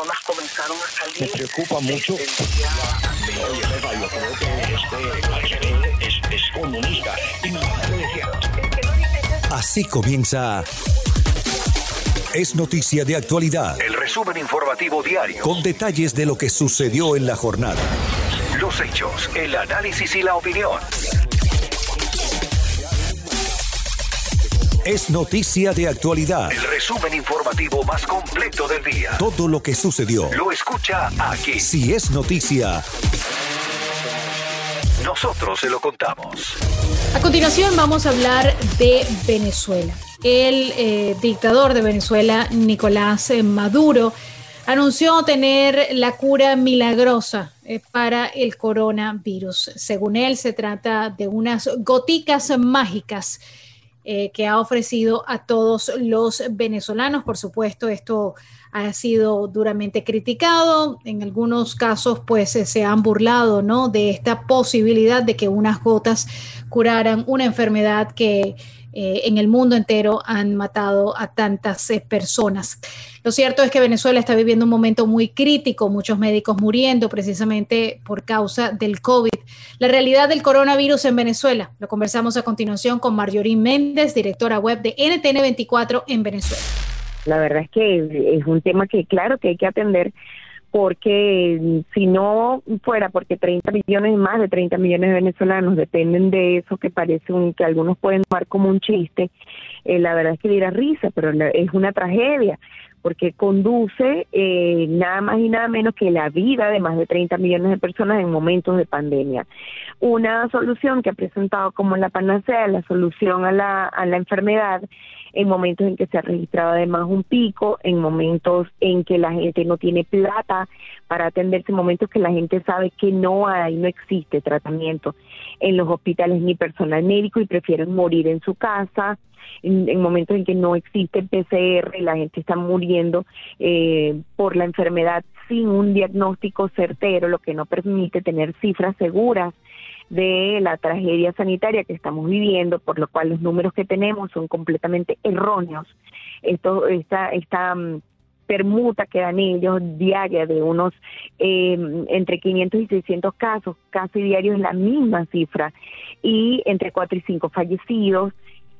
personas comenzaron a salir. Me preocupa mucho. El día anterior. Oye, Eva, yo creo que este es, es comunista. Y mi madre decía, Así comienza Es Noticia de Actualidad, El resumen informativo diario. con detalles de lo que sucedió en la jornada. Los hechos, el análisis y la opinión. Es Noticia de Actualidad, El resumen informativo más completo del día. todo lo que sucedió. Lo escucha aquí. Si es noticia, Nosotros se lo contamos. A continuación vamos a hablar de Venezuela. El eh, dictador de Venezuela, Nicolás eh, Maduro, anunció tener la cura milagrosa eh, para el coronavirus. Según él, se trata de unas goticas mágicas eh, que ha ofrecido a todos los venezolanos. Por supuesto, esto ha sido duramente criticado. En algunos casos, pues eh, se han burlado, ¿no? De esta posibilidad de que unas gotas curaran una enfermedad que eh, en el mundo entero han matado a tantas eh, personas. Lo cierto es que Venezuela está viviendo un momento muy crítico, muchos médicos muriendo precisamente por causa del COVID. La realidad del coronavirus en Venezuela. Lo conversamos a continuación con Marjorie Méndez, directora web de NTN24 en Venezuela. La verdad es que es un tema que claro que hay que atender porque si no fuera porque 30 millones, más de 30 millones de venezolanos dependen de eso que parece un, que algunos pueden tomar como un chiste, eh, la verdad es que diera risa, pero la- es una tragedia porque conduce eh, nada más y nada menos que la vida de más de 30 millones de personas en momentos de pandemia. Una solución que ha presentado como la panacea, la solución a la, a la enfermedad, en momentos en que se ha registrado además un pico, en momentos en que la gente no tiene plata para atenderse, en momentos que la gente sabe que no hay, no existe tratamiento. En los hospitales ni personal médico y prefieren morir en su casa, en, en momentos en que no existe PCR y la gente está muriendo eh, por la enfermedad sin un diagnóstico certero, lo que no permite tener cifras seguras de la tragedia sanitaria que estamos viviendo, por lo cual los números que tenemos son completamente erróneos. Esto, esta, esta mm, permuta que dan ellos diaria de unos eh, entre 500 y 600 casos, casi diarios es la misma cifra, y entre 4 y 5 fallecidos,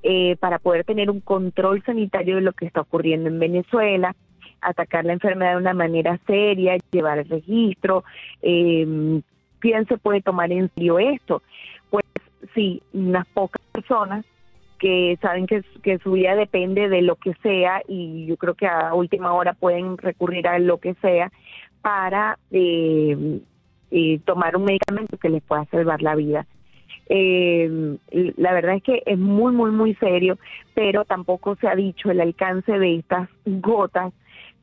eh, para poder tener un control sanitario de lo que está ocurriendo en Venezuela, atacar la enfermedad de una manera seria, llevar el registro, eh, quién se puede tomar en serio esto. Pues sí, unas pocas personas que saben que, que su vida depende de lo que sea y yo creo que a última hora pueden recurrir a lo que sea para eh, eh, tomar un medicamento que les pueda salvar la vida. Eh, la verdad es que es muy, muy, muy serio, pero tampoco se ha dicho el alcance de estas gotas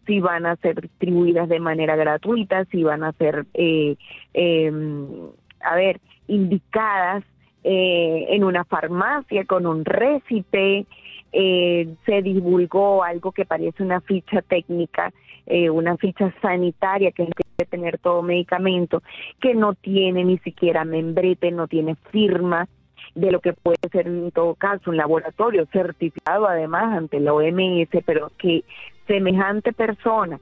si van a ser distribuidas de manera gratuita, si van a ser, eh, eh, a ver, indicadas eh, en una farmacia con un récipe. Eh, se divulgó algo que parece una ficha técnica, eh, una ficha sanitaria que debe tener todo medicamento, que no tiene ni siquiera membrete, no tiene firma de lo que puede ser en todo caso un laboratorio certificado además ante la OMS, pero que semejante persona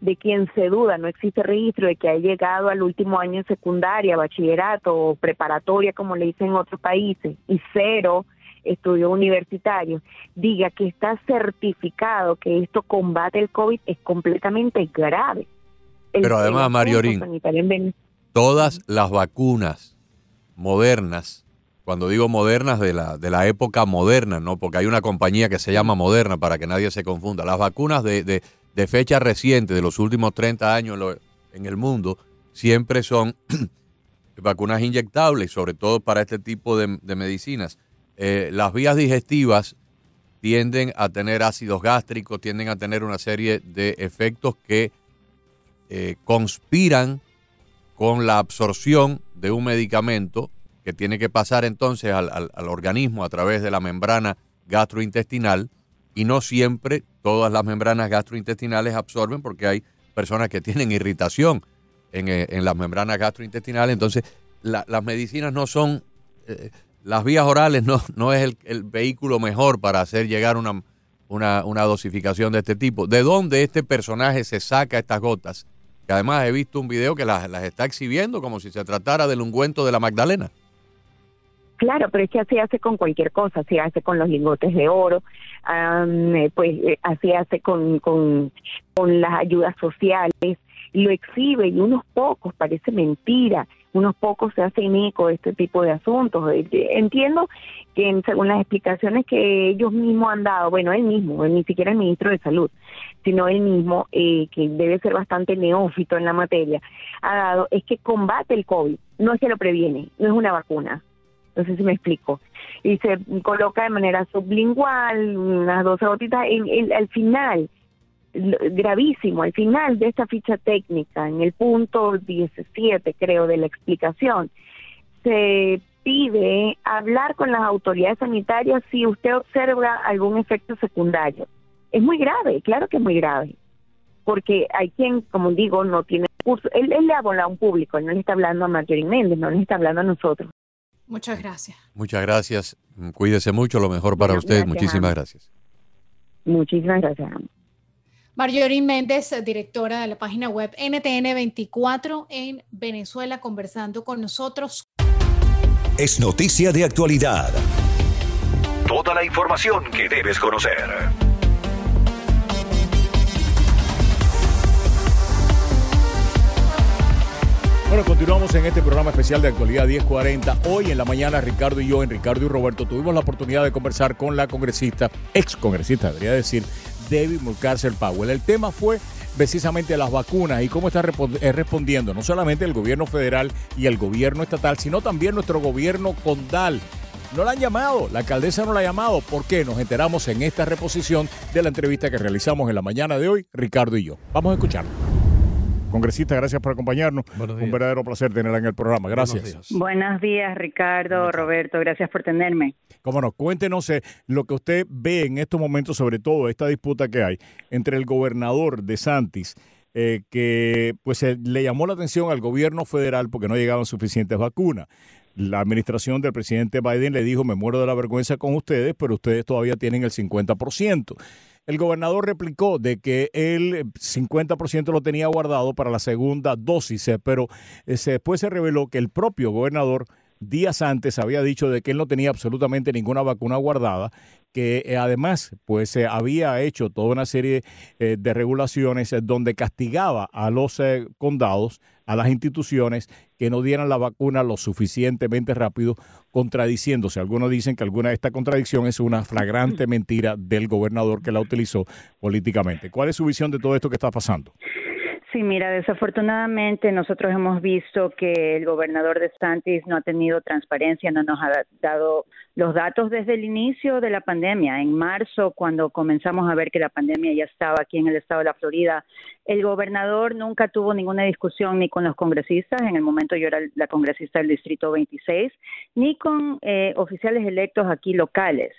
de quien se duda, no existe registro de que haya llegado al último año de secundaria, bachillerato o preparatoria, como le dicen en otros países, y cero estudios universitarios, diga que está certificado que esto combate el COVID es completamente grave. El- Pero además, Mariorín, en todas las vacunas modernas, cuando digo modernas de la, de la época moderna, ¿no? Porque hay una compañía que se llama Moderna para que nadie se confunda. Las vacunas de, de, de fecha reciente, de los últimos 30 años en, el mundo, siempre son vacunas inyectables, sobre todo para este tipo de, de medicinas. Eh, las vías digestivas tienden a tener ácidos gástricos, tienden a tener una serie de efectos que eh, conspiran con la absorción de un medicamento que tiene que pasar entonces al, al- organismo a través de la membrana gastrointestinal y no siempre todas las membranas gastrointestinales absorben porque hay personas que tienen irritación en, eh, en las membranas gastrointestinales. Entonces, la- las medicinas no son, eh, las vías orales no, no es el, el vehículo mejor para hacer llegar una, una, una dosificación de este tipo. ¿De dónde este personaje se saca estas gotas? Que además he visto un video que las, las está exhibiendo como si se tratara del ungüento de la Magdalena. Claro, pero es que así hace con cualquier cosa, así hace con los lingotes de oro, eh, pues eh, así hace con, con, con las ayudas sociales, lo exhibe y unos pocos, parece mentira, unos pocos se hacen eco de este tipo de asuntos. Eh, Entiendo que según las explicaciones que ellos mismos han dado, bueno, él mismo, ni siquiera el ministro de Salud, sino él mismo, eh, que debe ser bastante neófito en la materia, ha dado, es que combate el COVID, no es que lo previene, no es una vacuna. No sé si me explico. Y se coloca de manera sublingual, unas 12 gotitas, en- al final, gravísimo, al final de esta ficha técnica, en el punto 17, creo, de la explicación, se pide hablar con las autoridades sanitarias si usted observa algún efecto secundario. Es muy grave, claro que es muy grave, porque hay quien, como digo, no tiene curso. Él, él le habla a un público, no le está hablando a Marjorie Méndez, no le está hablando a nosotros. Muchas gracias. Muchas gracias. Cuídese mucho, lo mejor para Bueno, usted. gracias, Muchísimas gracias. Muchísimas gracias. Marjorie Méndez, directora de la página web NTN24 en Venezuela, conversando con nosotros. Es noticia de actualidad. Toda la información que debes conocer. Bueno, continuamos en este programa especial de actualidad 1040. Hoy en la mañana Ricardo y yo, en Ricardo y Roberto, tuvimos la oportunidad de conversar con la congresista, ex congresista, debería decir, David Murcaster Powell. El tema fue precisamente las vacunas y cómo está eh, respondiendo no solamente el gobierno federal y el gobierno estatal, sino también nuestro gobierno condal. No la han llamado, la alcaldesa no la ha llamado. ¿Por qué? Nos enteramos en esta reposición de la entrevista que realizamos en la mañana de hoy, Ricardo y yo. Vamos a escucharlo. Congresista, gracias por acompañarnos. Un verdadero placer tenerla en el programa. Gracias. Buenos días, Ricardo, Roberto, gracias por tenerme. Cómo no, cuéntenos eh, lo que usted ve en estos momentos, sobre todo esta disputa que hay entre el gobernador de Santis, eh, que pues eh, le llamó la atención al gobierno federal porque no llegaban suficientes vacunas. La administración del presidente Biden le dijo, me muero de la vergüenza con ustedes, pero ustedes todavía tienen el 50%. El gobernador replicó de que el 50% lo tenía guardado para la segunda dosis, eh, pero eh, después se reveló que el propio gobernador días antes había dicho de que él no tenía absolutamente ninguna vacuna guardada, que eh, además pues eh, había hecho toda una serie eh, de regulaciones eh, donde castigaba a los eh, condados, a las instituciones que no dieran la vacuna lo suficientemente rápido, contradiciéndose. Algunos dicen que alguna de esta contradicción es una flagrante mentira del gobernador que la utilizó políticamente. ¿Cuál es su visión de todo esto que está pasando? Sí, mira, desafortunadamente nosotros hemos visto que el gobernador de Santis no ha tenido transparencia, no nos ha da- dado los datos desde el inicio de la pandemia. En marzo, cuando comenzamos a ver que la pandemia ya estaba aquí en el estado de la Florida, el gobernador nunca tuvo ninguna discusión ni con los congresistas, en el momento yo era la congresista del Distrito 26, ni con eh, oficiales electos aquí locales.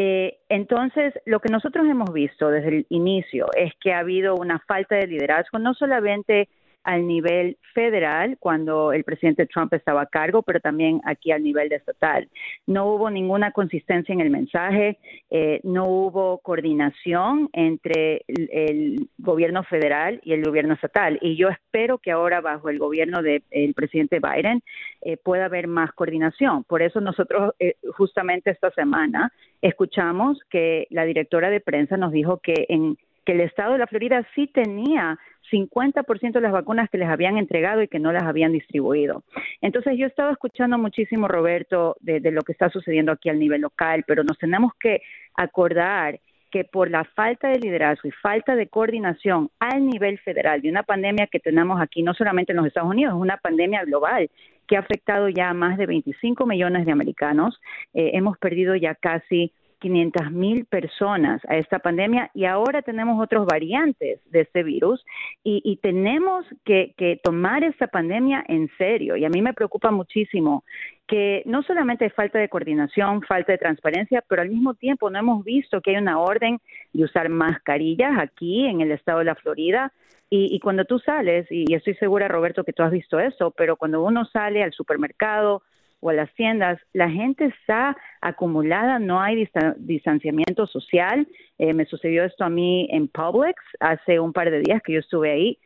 Eh, entonces, lo que nosotros hemos visto desde el inicio es que ha habido una falta de liderazgo, no solamente al nivel federal, cuando el presidente Trump estaba a cargo, pero también aquí al nivel de estatal. No hubo ninguna consistencia en el mensaje, eh, no hubo coordinación entre el, gobierno federal y el gobierno estatal. Y yo espero que ahora, bajo el gobierno del presidente Biden, eh, pueda haber más coordinación. Por eso nosotros, eh, justamente esta semana, escuchamos que la directora de prensa nos dijo que en que el estado de la Florida sí tenía 50% de las vacunas que les habían entregado y que no las habían distribuido. Entonces yo he estado escuchando muchísimo, Roberto, de, de lo que está sucediendo aquí al nivel local, pero nos tenemos que acordar que por la falta de liderazgo y falta de coordinación al nivel federal de una pandemia que tenemos aquí, no solamente en los Estados Unidos, es una pandemia global que ha afectado ya a más de 25 millones de americanos. Eh, hemos perdido ya casi 500 mil personas a esta pandemia y ahora tenemos otros variantes de este virus y, y tenemos que, que, tomar esta pandemia en serio. Y a mí me preocupa muchísimo que no solamente hay falta de coordinación, falta de transparencia, pero al mismo tiempo no hemos visto que hay una orden de usar mascarillas aquí en el estado de la Florida. Y, y cuando tú sales, y estoy segura, Roberto, que tú has visto eso, pero cuando uno sale al supermercado, o a las tiendas, la gente está acumulada, no hay dista- distanciamiento social. Eh, me sucedió esto a mí en Publix hace un par de días que yo estuve ahí.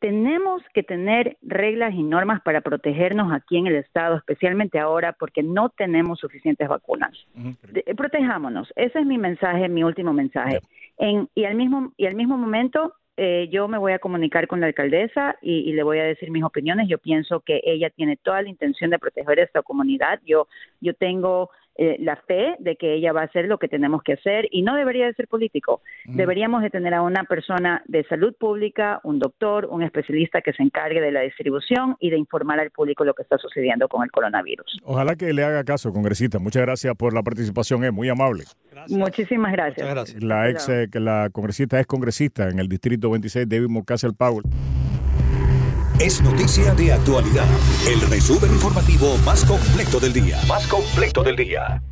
Tenemos que tener reglas y normas para protegernos aquí en el Estado, especialmente ahora porque no tenemos suficientes vacunas. Protejámonos. Ese es mi mensaje, mi último mensaje. En- y al mismo y al mismo momento eh, yo me voy a comunicar con la alcaldesa y, y le voy a decir mis opiniones. Yo pienso que ella tiene toda la intención de proteger esta comunidad. Yo yo tengo eh, la fe de que ella va a hacer lo que tenemos que hacer y no debería de ser político. Deberíamos de tener a una persona de salud pública, un doctor, un especialista que se encargue de la distribución y de informar al público lo que está sucediendo con el coronavirus. Ojalá que le haga caso, congresista. Muchas gracias por la participación, es muy amable. Muchísimas gracias. La ex, eh, que la congresista es congresista en el distrito 26, David Murcazel Powell. Es noticia de actualidad. El resumen informativo más completo del día. Más completo del día.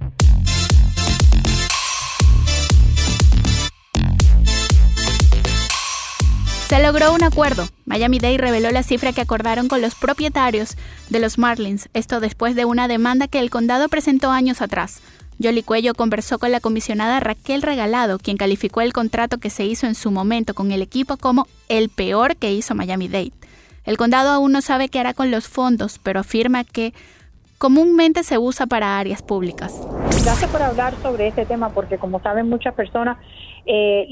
Se logró un acuerdo. Miami-Dade reveló la cifra que acordaron con los propietarios de los Marlins, esto después de una demanda que el condado presentó años atrás. Yoli Cuello conversó con la comisionada Raquel Regalado, quien calificó el contrato que se hizo en su momento con el equipo como el peor que hizo Miami-Dade. El condado aún no sabe qué hará con los fondos, pero afirma que comúnmente se usa para áreas públicas. Gracias por hablar sobre este tema porque como saben muchas personas, eh,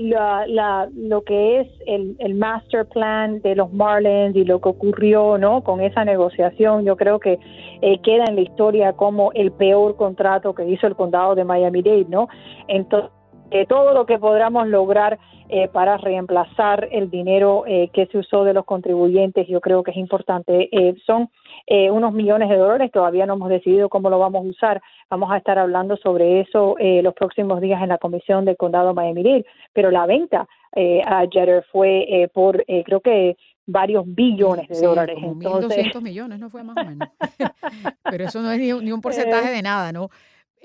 lo que es el, el master plan de los Marlins y lo que ocurrió no con esa negociación, yo creo que eh, queda en la historia como el peor contrato que hizo el condado de Miami-Dade, ¿no? Entonces, eh, todo lo que podamos lograr eh, para reemplazar el dinero eh, que se usó de los contribuyentes, yo creo que es importante. Eh, son eh, unos millones de dólares, todavía no hemos decidido cómo lo vamos a usar. Vamos a estar hablando sobre eso eh, los próximos días en la comisión del condado Miami-Dade, pero la venta eh, a Jeter fue eh, por, eh, creo que varios billones de Sí, dólares. como Entonces, 1.200 millones, ¿no fue más o menos? Pero eso no es ni, un- ni un porcentaje de nada, ¿no?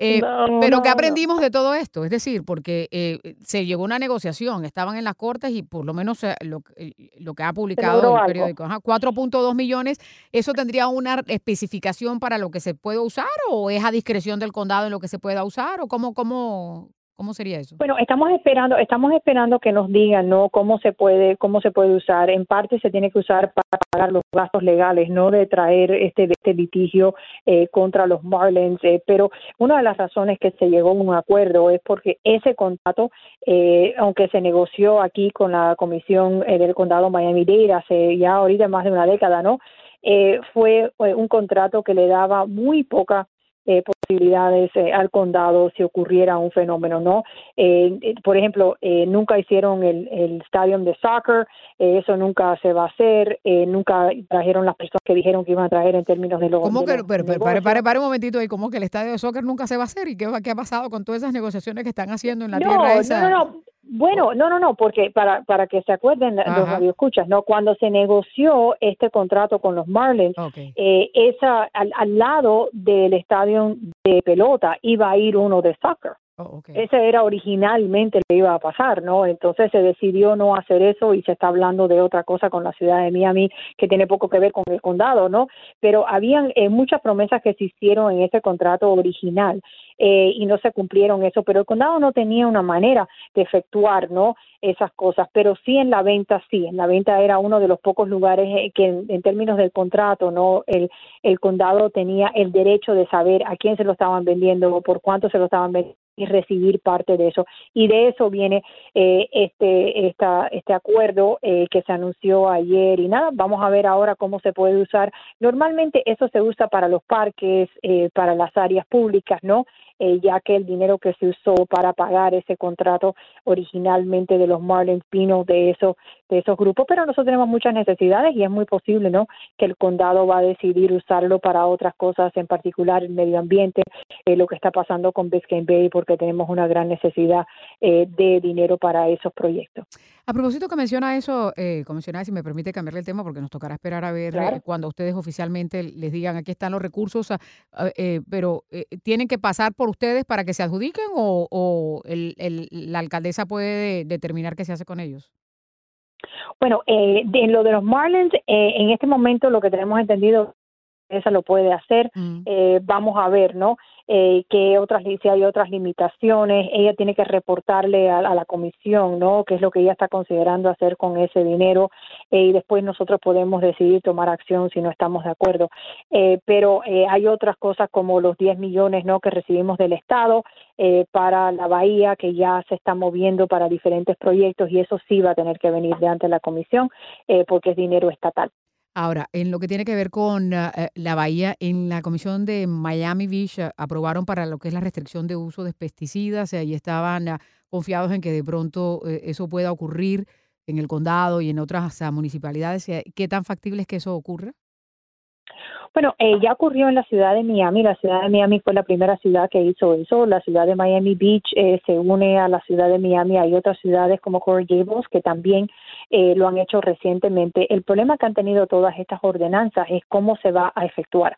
Eh, No, pero no, ¿qué no. aprendimos de todo esto? Es decir, porque eh, se llegó a una negociación, estaban en las cortes y por lo menos eh, lo, eh, lo que ha publicado el periódico, ajá, 4.2 millones, ¿eso tendría una especificación para lo que se puede usar o es a discreción del condado en lo que se pueda usar o cómo, cómo, cómo sería eso? Bueno, estamos esperando, estamos esperando que nos digan, ¿no? Cómo se puede, cómo se puede usar. En parte se tiene que usar para pagar los gastos legales, no de traer este, este litigio eh, contra los Marlins. eh, pero una de las razones que se llegó a un acuerdo es porque ese contrato, eh, aunque se negoció aquí con la comisión eh, del condado Miami-Dade hace ya ahorita más de una década, ¿no? Eh, fue un contrato que le daba muy poca eh, posibilidades eh, al condado si ocurriera un fenómeno, ¿no? Eh, eh, por ejemplo, eh, nunca hicieron el, el stadium de soccer, eso nunca se va a hacer, eh, nunca trajeron las personas que dijeron que iban a traer en términos de los. ¿Cómo de que, los pero, pero, pare, pare, pare un momentito ahí, ¿cómo que el estadio de soccer nunca se va a hacer? ¿Y qué, qué ha pasado con todas esas negociaciones que están haciendo en la no, tierra no, esa? no, no. Bueno, no, no, no, porque para, para que se acuerden los radioescuchas, ¿no? Cuando se negoció este contrato con los Marlins, eh, esa, al, al lado del estadio de pelota iba a ir uno de soccer. Oh, Ese era originalmente lo que iba a pasar, ¿no? Entonces se decidió no hacer eso y se está hablando de otra cosa con la ciudad de Miami que tiene poco que ver con el condado, ¿no? Pero habían eh, muchas promesas que se hicieron en ese contrato original eh, y no se cumplieron eso, pero el condado no tenía una manera de efectuar, ¿no? Esas cosas, pero sí en la venta, sí, en la venta era uno de los pocos lugares eh, que en, términos del contrato, ¿no? El condado tenía el derecho de saber a quién se lo estaban vendiendo o por cuánto se lo estaban vendiendo y recibir parte de eso. Y de eso viene eh, este, esta, este acuerdo eh, que se anunció ayer y nada, vamos a ver ahora cómo se puede usar. Normalmente eso se usa para los parques, eh, para las áreas públicas, ¿no? Eh, ya que el dinero que se usó para pagar ese contrato originalmente de los Marlins vino de eso de esos grupos, pero nosotros tenemos muchas necesidades y es muy posible, ¿no? Que el condado va a decidir usarlo para otras cosas, en particular el medio ambiente, eh, lo que está pasando con Biscayne Bay, porque tenemos una gran necesidad eh, de dinero para esos proyectos. A propósito que menciona eso, eh, comisionada, si me permite cambiarle el tema, porque nos tocará esperar a ver Claro. cuando ustedes oficialmente les digan aquí están los recursos, eh, pero eh, ¿tienen que pasar por ustedes para que se adjudiquen o, o el- el- la alcaldesa puede determinar qué se hace con ellos? Bueno, eh, de lo de los Marlins, eh, en este momento lo que tenemos entendido alcaldesa lo puede hacer. Eh, vamos a ver, ¿no? Eh, que otras si hay otras limitaciones, ella tiene que reportarle a, la comisión, ¿no? Qué es lo que ella está considerando hacer con ese dinero eh, y después nosotros podemos decidir tomar acción si no estamos de acuerdo. Eh, pero hay otras cosas como los 10 millones, ¿no? Que recibimos del Estado para la bahía que ya se está moviendo para diferentes proyectos y eso sí va a tener que venir de ante la comisión porque es dinero estatal. Ahora, en lo que tiene que ver con ah, eh, la bahía, en la comisión de Miami Beach ah, aprobaron para lo que es la restricción de uso de pesticidas y estaban ah, confiados en que de pronto eh, eso pueda ocurrir en el condado y en otras municipalidades. Eh, ¿Qué tan factible es que eso ocurra? Bueno, eh, ya ocurrió en la ciudad de Miami. La ciudad de Miami fue la primera ciudad que hizo eso. La ciudad de Miami Beach eh, se une a la ciudad de Miami. Hay otras ciudades como Coral Gables que también eh, lo han hecho recientemente. El problema que han tenido todas estas ordenanzas es cómo se va a efectuar.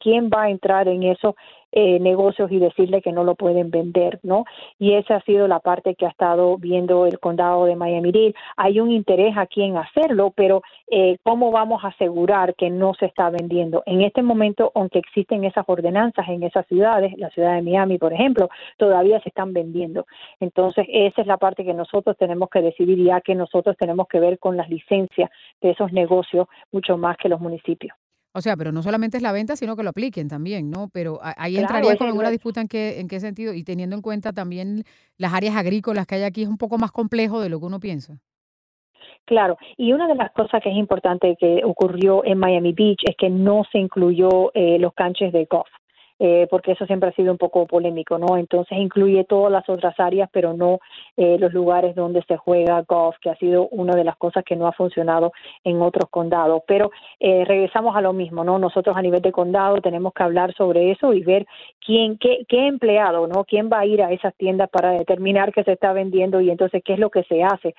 ¿Quién va a entrar en eso? Eh, negocios y decirle que no lo pueden vender, ¿no? Y esa ha sido la parte que ha estado viendo el condado de Miami-Dade. Hay un interés aquí en hacerlo, pero eh, ¿cómo vamos a asegurar que no se está vendiendo? En este momento, aunque existen esas ordenanzas en esas ciudades, la ciudad de Miami, por ejemplo, todavía se están vendiendo. Entonces, esa es la parte que nosotros tenemos que decidir, ya que nosotros tenemos que ver con las licencias de esos negocios mucho más que los municipios. O sea, pero no solamente es la venta, sino que lo apliquen también, ¿no? Pero ahí entraría como en una disputa en qué, en qué sentido, y teniendo en cuenta también las áreas agrícolas que hay aquí, es un poco más complejo de lo que uno piensa. Claro, y una de las cosas que es importante que ocurrió en Miami Beach es que no se incluyó eh, los canches de golf. Eh, porque eso siempre ha sido un poco polémico, ¿no? Entonces incluye todas las otras áreas, pero no eh, los lugares donde se juega golf, que ha sido una de las cosas que no ha funcionado en otros condados. Pero eh, regresamos a lo mismo, ¿no? Nosotros a nivel de condado tenemos que hablar sobre eso y ver quién, qué, qué empleado, ¿no? ¿Quién va a ir a esas tiendas para determinar que se está vendiendo y entonces qué es lo que se hace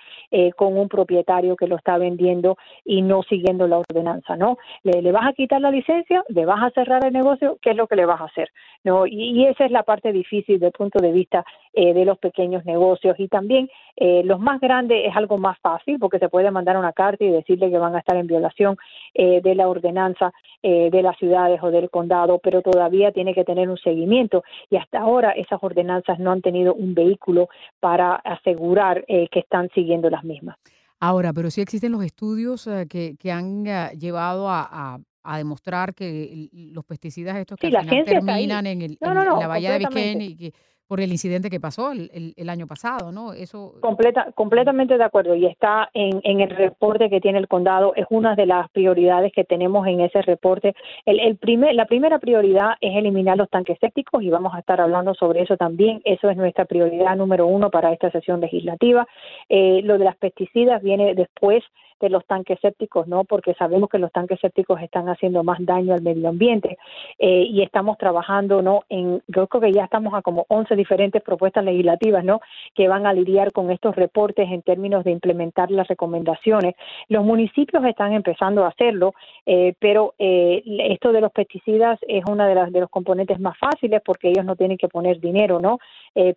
con un propietario que lo está vendiendo y no siguiendo la ordenanza, ¿no? ¿Le, ¿Le vas a quitar la licencia? ¿Le vas a cerrar el negocio? ¿Qué es lo que le vas a hacer. ¿no? Y, esa es la parte difícil desde punto de vista eh, de los pequeños negocios. Y también eh, los más grandes es algo más fácil porque se puede mandar una carta y decirle que van a estar en violación eh, de la ordenanza de las ciudades o del condado, pero todavía tiene que tener un seguimiento. Y hasta ahora esas ordenanzas no han tenido un vehículo para asegurar que están siguiendo las mismas. Ahora, pero sí existen los estudios que, que, han llevado a demostrar que los pesticidas estos que terminan en, el, la bahía de Biscayne y que por el incidente que pasó el, el, año pasado, ¿no? Eso Completa, completamente de acuerdo y está en, en, el reporte que tiene el condado es una de las prioridades que tenemos en ese reporte. El, el primer, la primera prioridad es eliminar los tanques sépticos y vamos a estar hablando sobre eso también. Eso es nuestra prioridad número uno para esta sesión legislativa. Eh, lo de las pesticidas viene después de los tanques sépticos, ¿no? Porque sabemos que los tanques sépticos están haciendo más daño al medio ambiente eh, y estamos trabajando, ¿no? En, yo creo que ya estamos a como 11 diferentes propuestas legislativas, ¿no? Que van a lidiar con estos reportes en términos de implementar las recomendaciones. Los municipios están empezando a hacerlo, eh, pero eh, esto de los pesticidas es uno de, las, de los componentes más fáciles porque ellos no tienen que poner dinero, ¿no?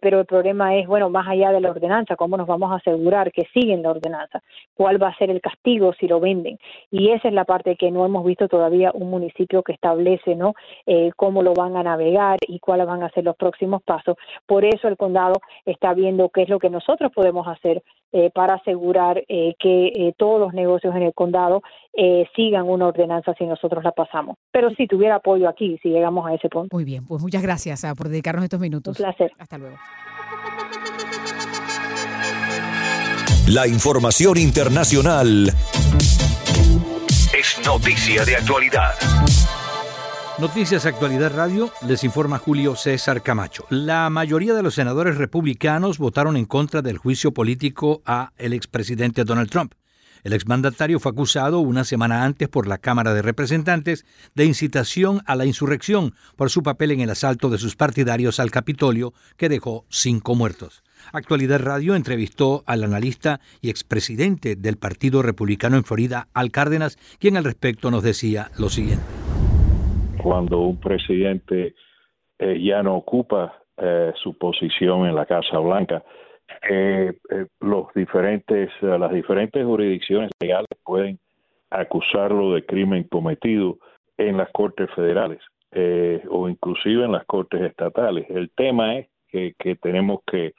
pero el problema es, bueno, más allá de la ordenanza, ¿cómo nos vamos a asegurar que siguen la ordenanza? ¿Cuál va a ser el castigo si lo venden. Y esa es la parte que no hemos visto todavía un municipio que establece, ¿no? Eh, cómo lo van a navegar y cuáles van a ser los próximos pasos. Por eso el condado está viendo qué es lo que nosotros podemos hacer eh, para asegurar eh, que todos los negocios en el condado sigan una ordenanza si nosotros la pasamos. Pero si tuviera apoyo aquí, si llegamos a ese punto. Muy bien, pues muchas gracias ah, por dedicarnos estos minutos. Un placer. Hasta luego. La información internacional es noticia de actualidad. Noticias Actualidad Radio les informa Julio César Camacho. La mayoría de los senadores republicanos votaron en contra del juicio político a el expresidente Donald Trump. El exmandatario fue acusado una semana antes por la Cámara de Representantes de incitación a la insurrección por su papel en el asalto de sus partidarios al Capitolio que dejó cinco muertos. Actualidad Radio entrevistó al analista y expresidente del Partido Republicano en Florida, Al Cárdenas, quien al respecto nos decía lo siguiente. Cuando un presidente eh, ya no ocupa eh, su posición en la Casa Blanca, eh, los diferentes, las diferentes jurisdicciones legales pueden acusarlo de crimen cometido en las cortes federales eh, o inclusive en las cortes estatales. El tema es que, que tenemos que,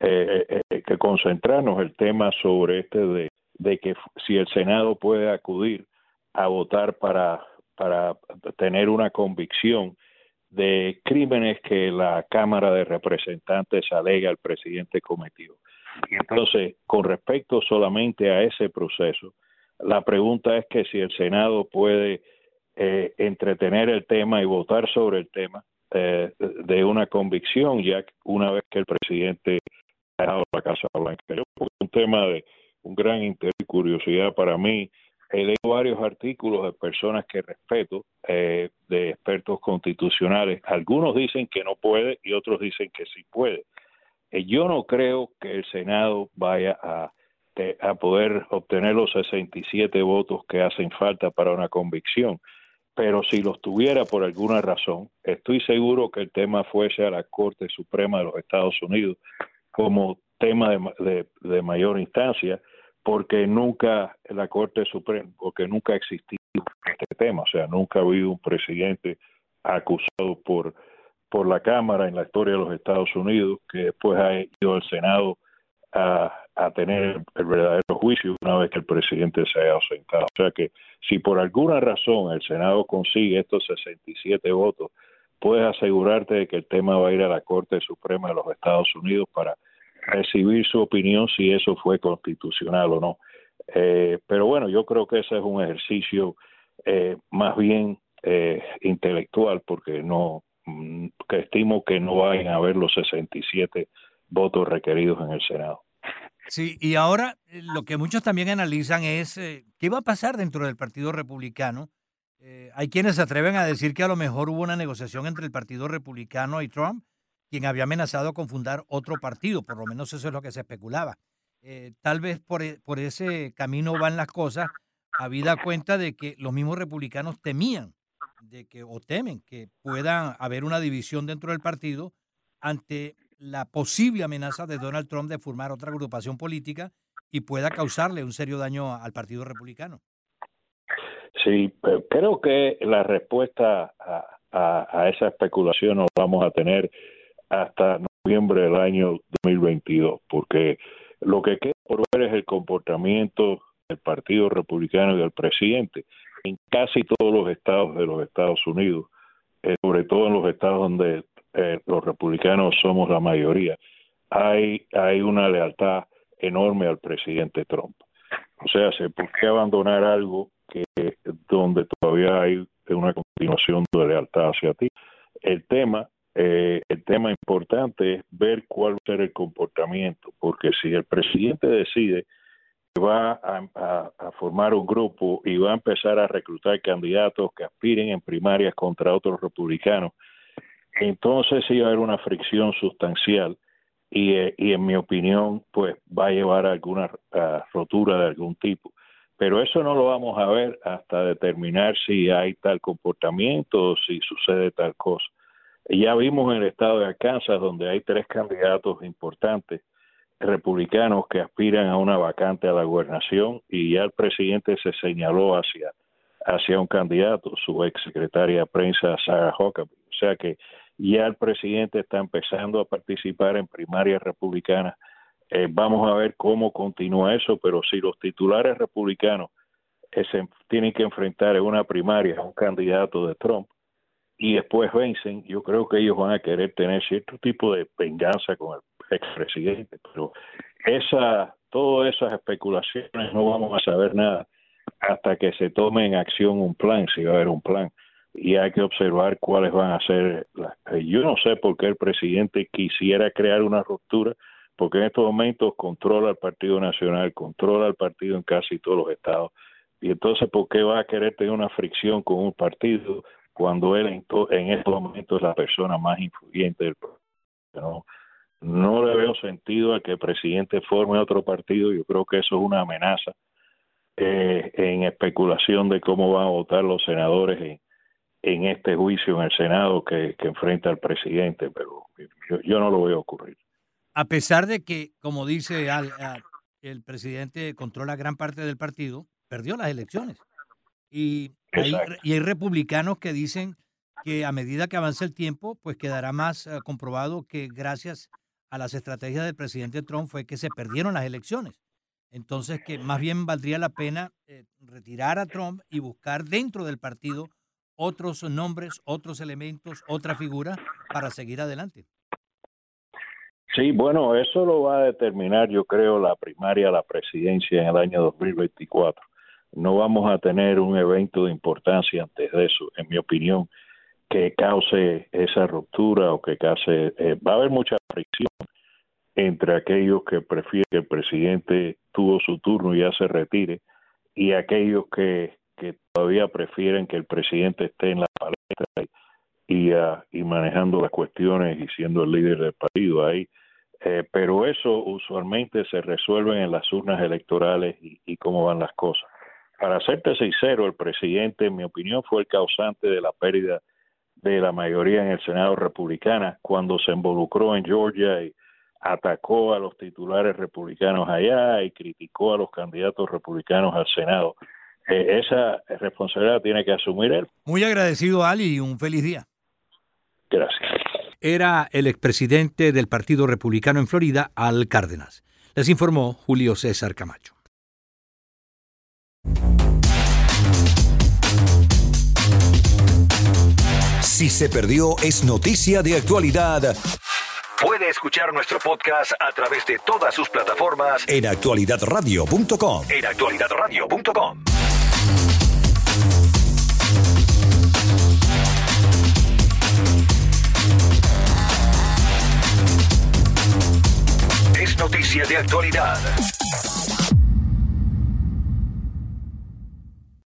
eh, eh, que concentrarnos el tema sobre este de, de que si el Senado puede acudir a votar para, para tener una convicción de crímenes que la Cámara de Representantes alega el presidente cometió. Y entonces, con respecto solamente a ese proceso, la pregunta es que si el Senado puede eh, entretener el tema y votar sobre el tema eh, de una convicción, ya una vez que el presidente ha dejado la Casa Blanca. Es un tema de un gran interés y curiosidad para mí. He leído varios artículos de personas que respeto, eh, de expertos constitucionales. Algunos dicen que no puede y otros dicen que sí puede. Eh, yo no creo que el Senado vaya a, poder obtener los 67 votos que hacen falta para una convicción pero si los tuviera por alguna razón, estoy seguro que el tema fuese a la Corte Suprema de los Estados Unidos como tema de, mayor instancia, porque nunca la Corte Suprema, porque nunca ha existido este tema, o sea, nunca ha habido un presidente acusado por por la Cámara en la historia de los Estados Unidos, que después ha ido al Senado a, tener el verdadero juicio una vez que el presidente se haya ausentado. O sea que si por alguna razón el Senado consigue estos 67 votos, puedes asegurarte de que el tema va a ir a la Corte Suprema de los Estados Unidos para recibir su opinión si eso fue constitucional o no. Eh, pero bueno, yo creo que ese es un ejercicio eh, más bien eh, intelectual porque no mm, que estimo que no vayan a haber los 67 votos requeridos en el Senado. Sí, y ahora eh, lo que muchos también analizan es eh, qué va a pasar dentro del Partido Republicano. Hay quienes se atreven a decir que a lo mejor hubo una negociación entre el Partido Republicano y Trump, quien había amenazado con fundar otro partido, por lo menos eso es lo que se especulaba. tal vez por, e, por ese camino van las cosas, habida cuenta de que los mismos republicanos temían de que o temen que pueda haber una división dentro del partido ante la posible amenaza de Donald Trump de formar otra agrupación política y pueda causarle un serio daño al Partido Republicano. Sí, creo que la respuesta a, esa especulación nos vamos a tener hasta noviembre del año 2022, porque lo que queda por ver es el comportamiento del Partido Republicano y del presidente en casi todos los estados de los Estados Unidos, eh, sobre todo en los estados donde eh, los republicanos somos la mayoría, hay, hay una lealtad enorme al presidente Trump. O sea, ¿por qué abandonar algo que donde todavía hay una continuación de lealtad hacia ti? El tema, eh, el tema importante es ver cuál va a ser el comportamiento, porque si el presidente decide que va a, formar un grupo y va a empezar a reclutar candidatos que aspiren en primarias contra otros republicanos, entonces sí va a haber una fricción sustancial y, eh, y en mi opinión pues va a llevar a alguna rotura de algún tipo. Pero eso no lo vamos a ver hasta determinar si hay tal comportamiento o si sucede tal cosa. Ya vimos en el estado de Arkansas donde hay tres candidatos importantes republicanos que aspiran a una vacante a la gobernación y ya el presidente se señaló hacia hacia un candidato, su ex secretaria de prensa Sarah Huckabee. O sea que ya el presidente está empezando a participar en primarias republicanas. Eh, vamos a ver cómo continúa eso, pero si los titulares republicanos eh, tienen que enfrentar en una primaria a un candidato de Trump y después vencen, yo creo que ellos van a querer tener cierto tipo de venganza con el expresidente, pero esa, todas esas especulaciones no vamos a saber nada hasta que se tome en acción un plan, si va a haber un plan y hay que observar cuáles van a ser. Eh, yo no sé por qué el presidente quisiera crear una ruptura, porque en estos momentos controla el Partido Nacional, controla el partido en casi todos los estados. Y entonces, ¿por qué va a querer tener una fricción con un partido cuando él en, estos momentos es la persona más influyente del? ¿no? no le veo sentido a que el presidente forme otro partido. Yo creo que eso es una amenaza eh, en especulación de cómo van a votar los senadores en, en este juicio en el Senado que, enfrenta al presidente, pero yo, no lo veo ocurrir. A pesar de que, como dice al, el presidente controla gran parte del partido, perdió las elecciones. Y Hay- y hay republicanos que dicen que a medida que avance el tiempo, pues quedará más eh, comprobado que gracias a las estrategias del presidente Trump fue que se perdieron las elecciones. Entonces, que más bien valdría la pena eh, retirar a Trump y buscar dentro del partido otros nombres, otros elementos, otra figura para seguir adelante. Sí, bueno, eso lo va a determinar, yo creo, la primaria la presidencia en el año 2024. No vamos a tener un evento de importancia antes de eso, en mi opinión, que cause esa ruptura o que cause. eh, va a haber mucha fricción entre aquellos que prefieren que el presidente tuvo su turno y ya se retire y aquellos que, todavía prefieren que el presidente esté en la palestra y, ah, y manejando las cuestiones y siendo el líder del partido ahí. Eh, pero eso usualmente se resuelve en las urnas electorales y, y cómo van las cosas. Para serte sincero, el presidente, en mi opinión, fue el causante de la pérdida de la mayoría en el Senado republicana cuando se involucró en Georgia y atacó a los titulares republicanos allá y criticó a los candidatos republicanos al Senado. Eh, esa responsabilidad tiene que asumir él. Muy agradecido, Ali, y un feliz día. Gracias. Era el expresidente del Partido Republicano en Florida, Al Cárdenas. Les informó Julio César Camacho. Si se perdió, es noticia de actualidad Puede escuchar nuestro podcast a través de todas sus plataformas en actualidadradio.com. en actualidadradio.com. Es noticia de actualidad.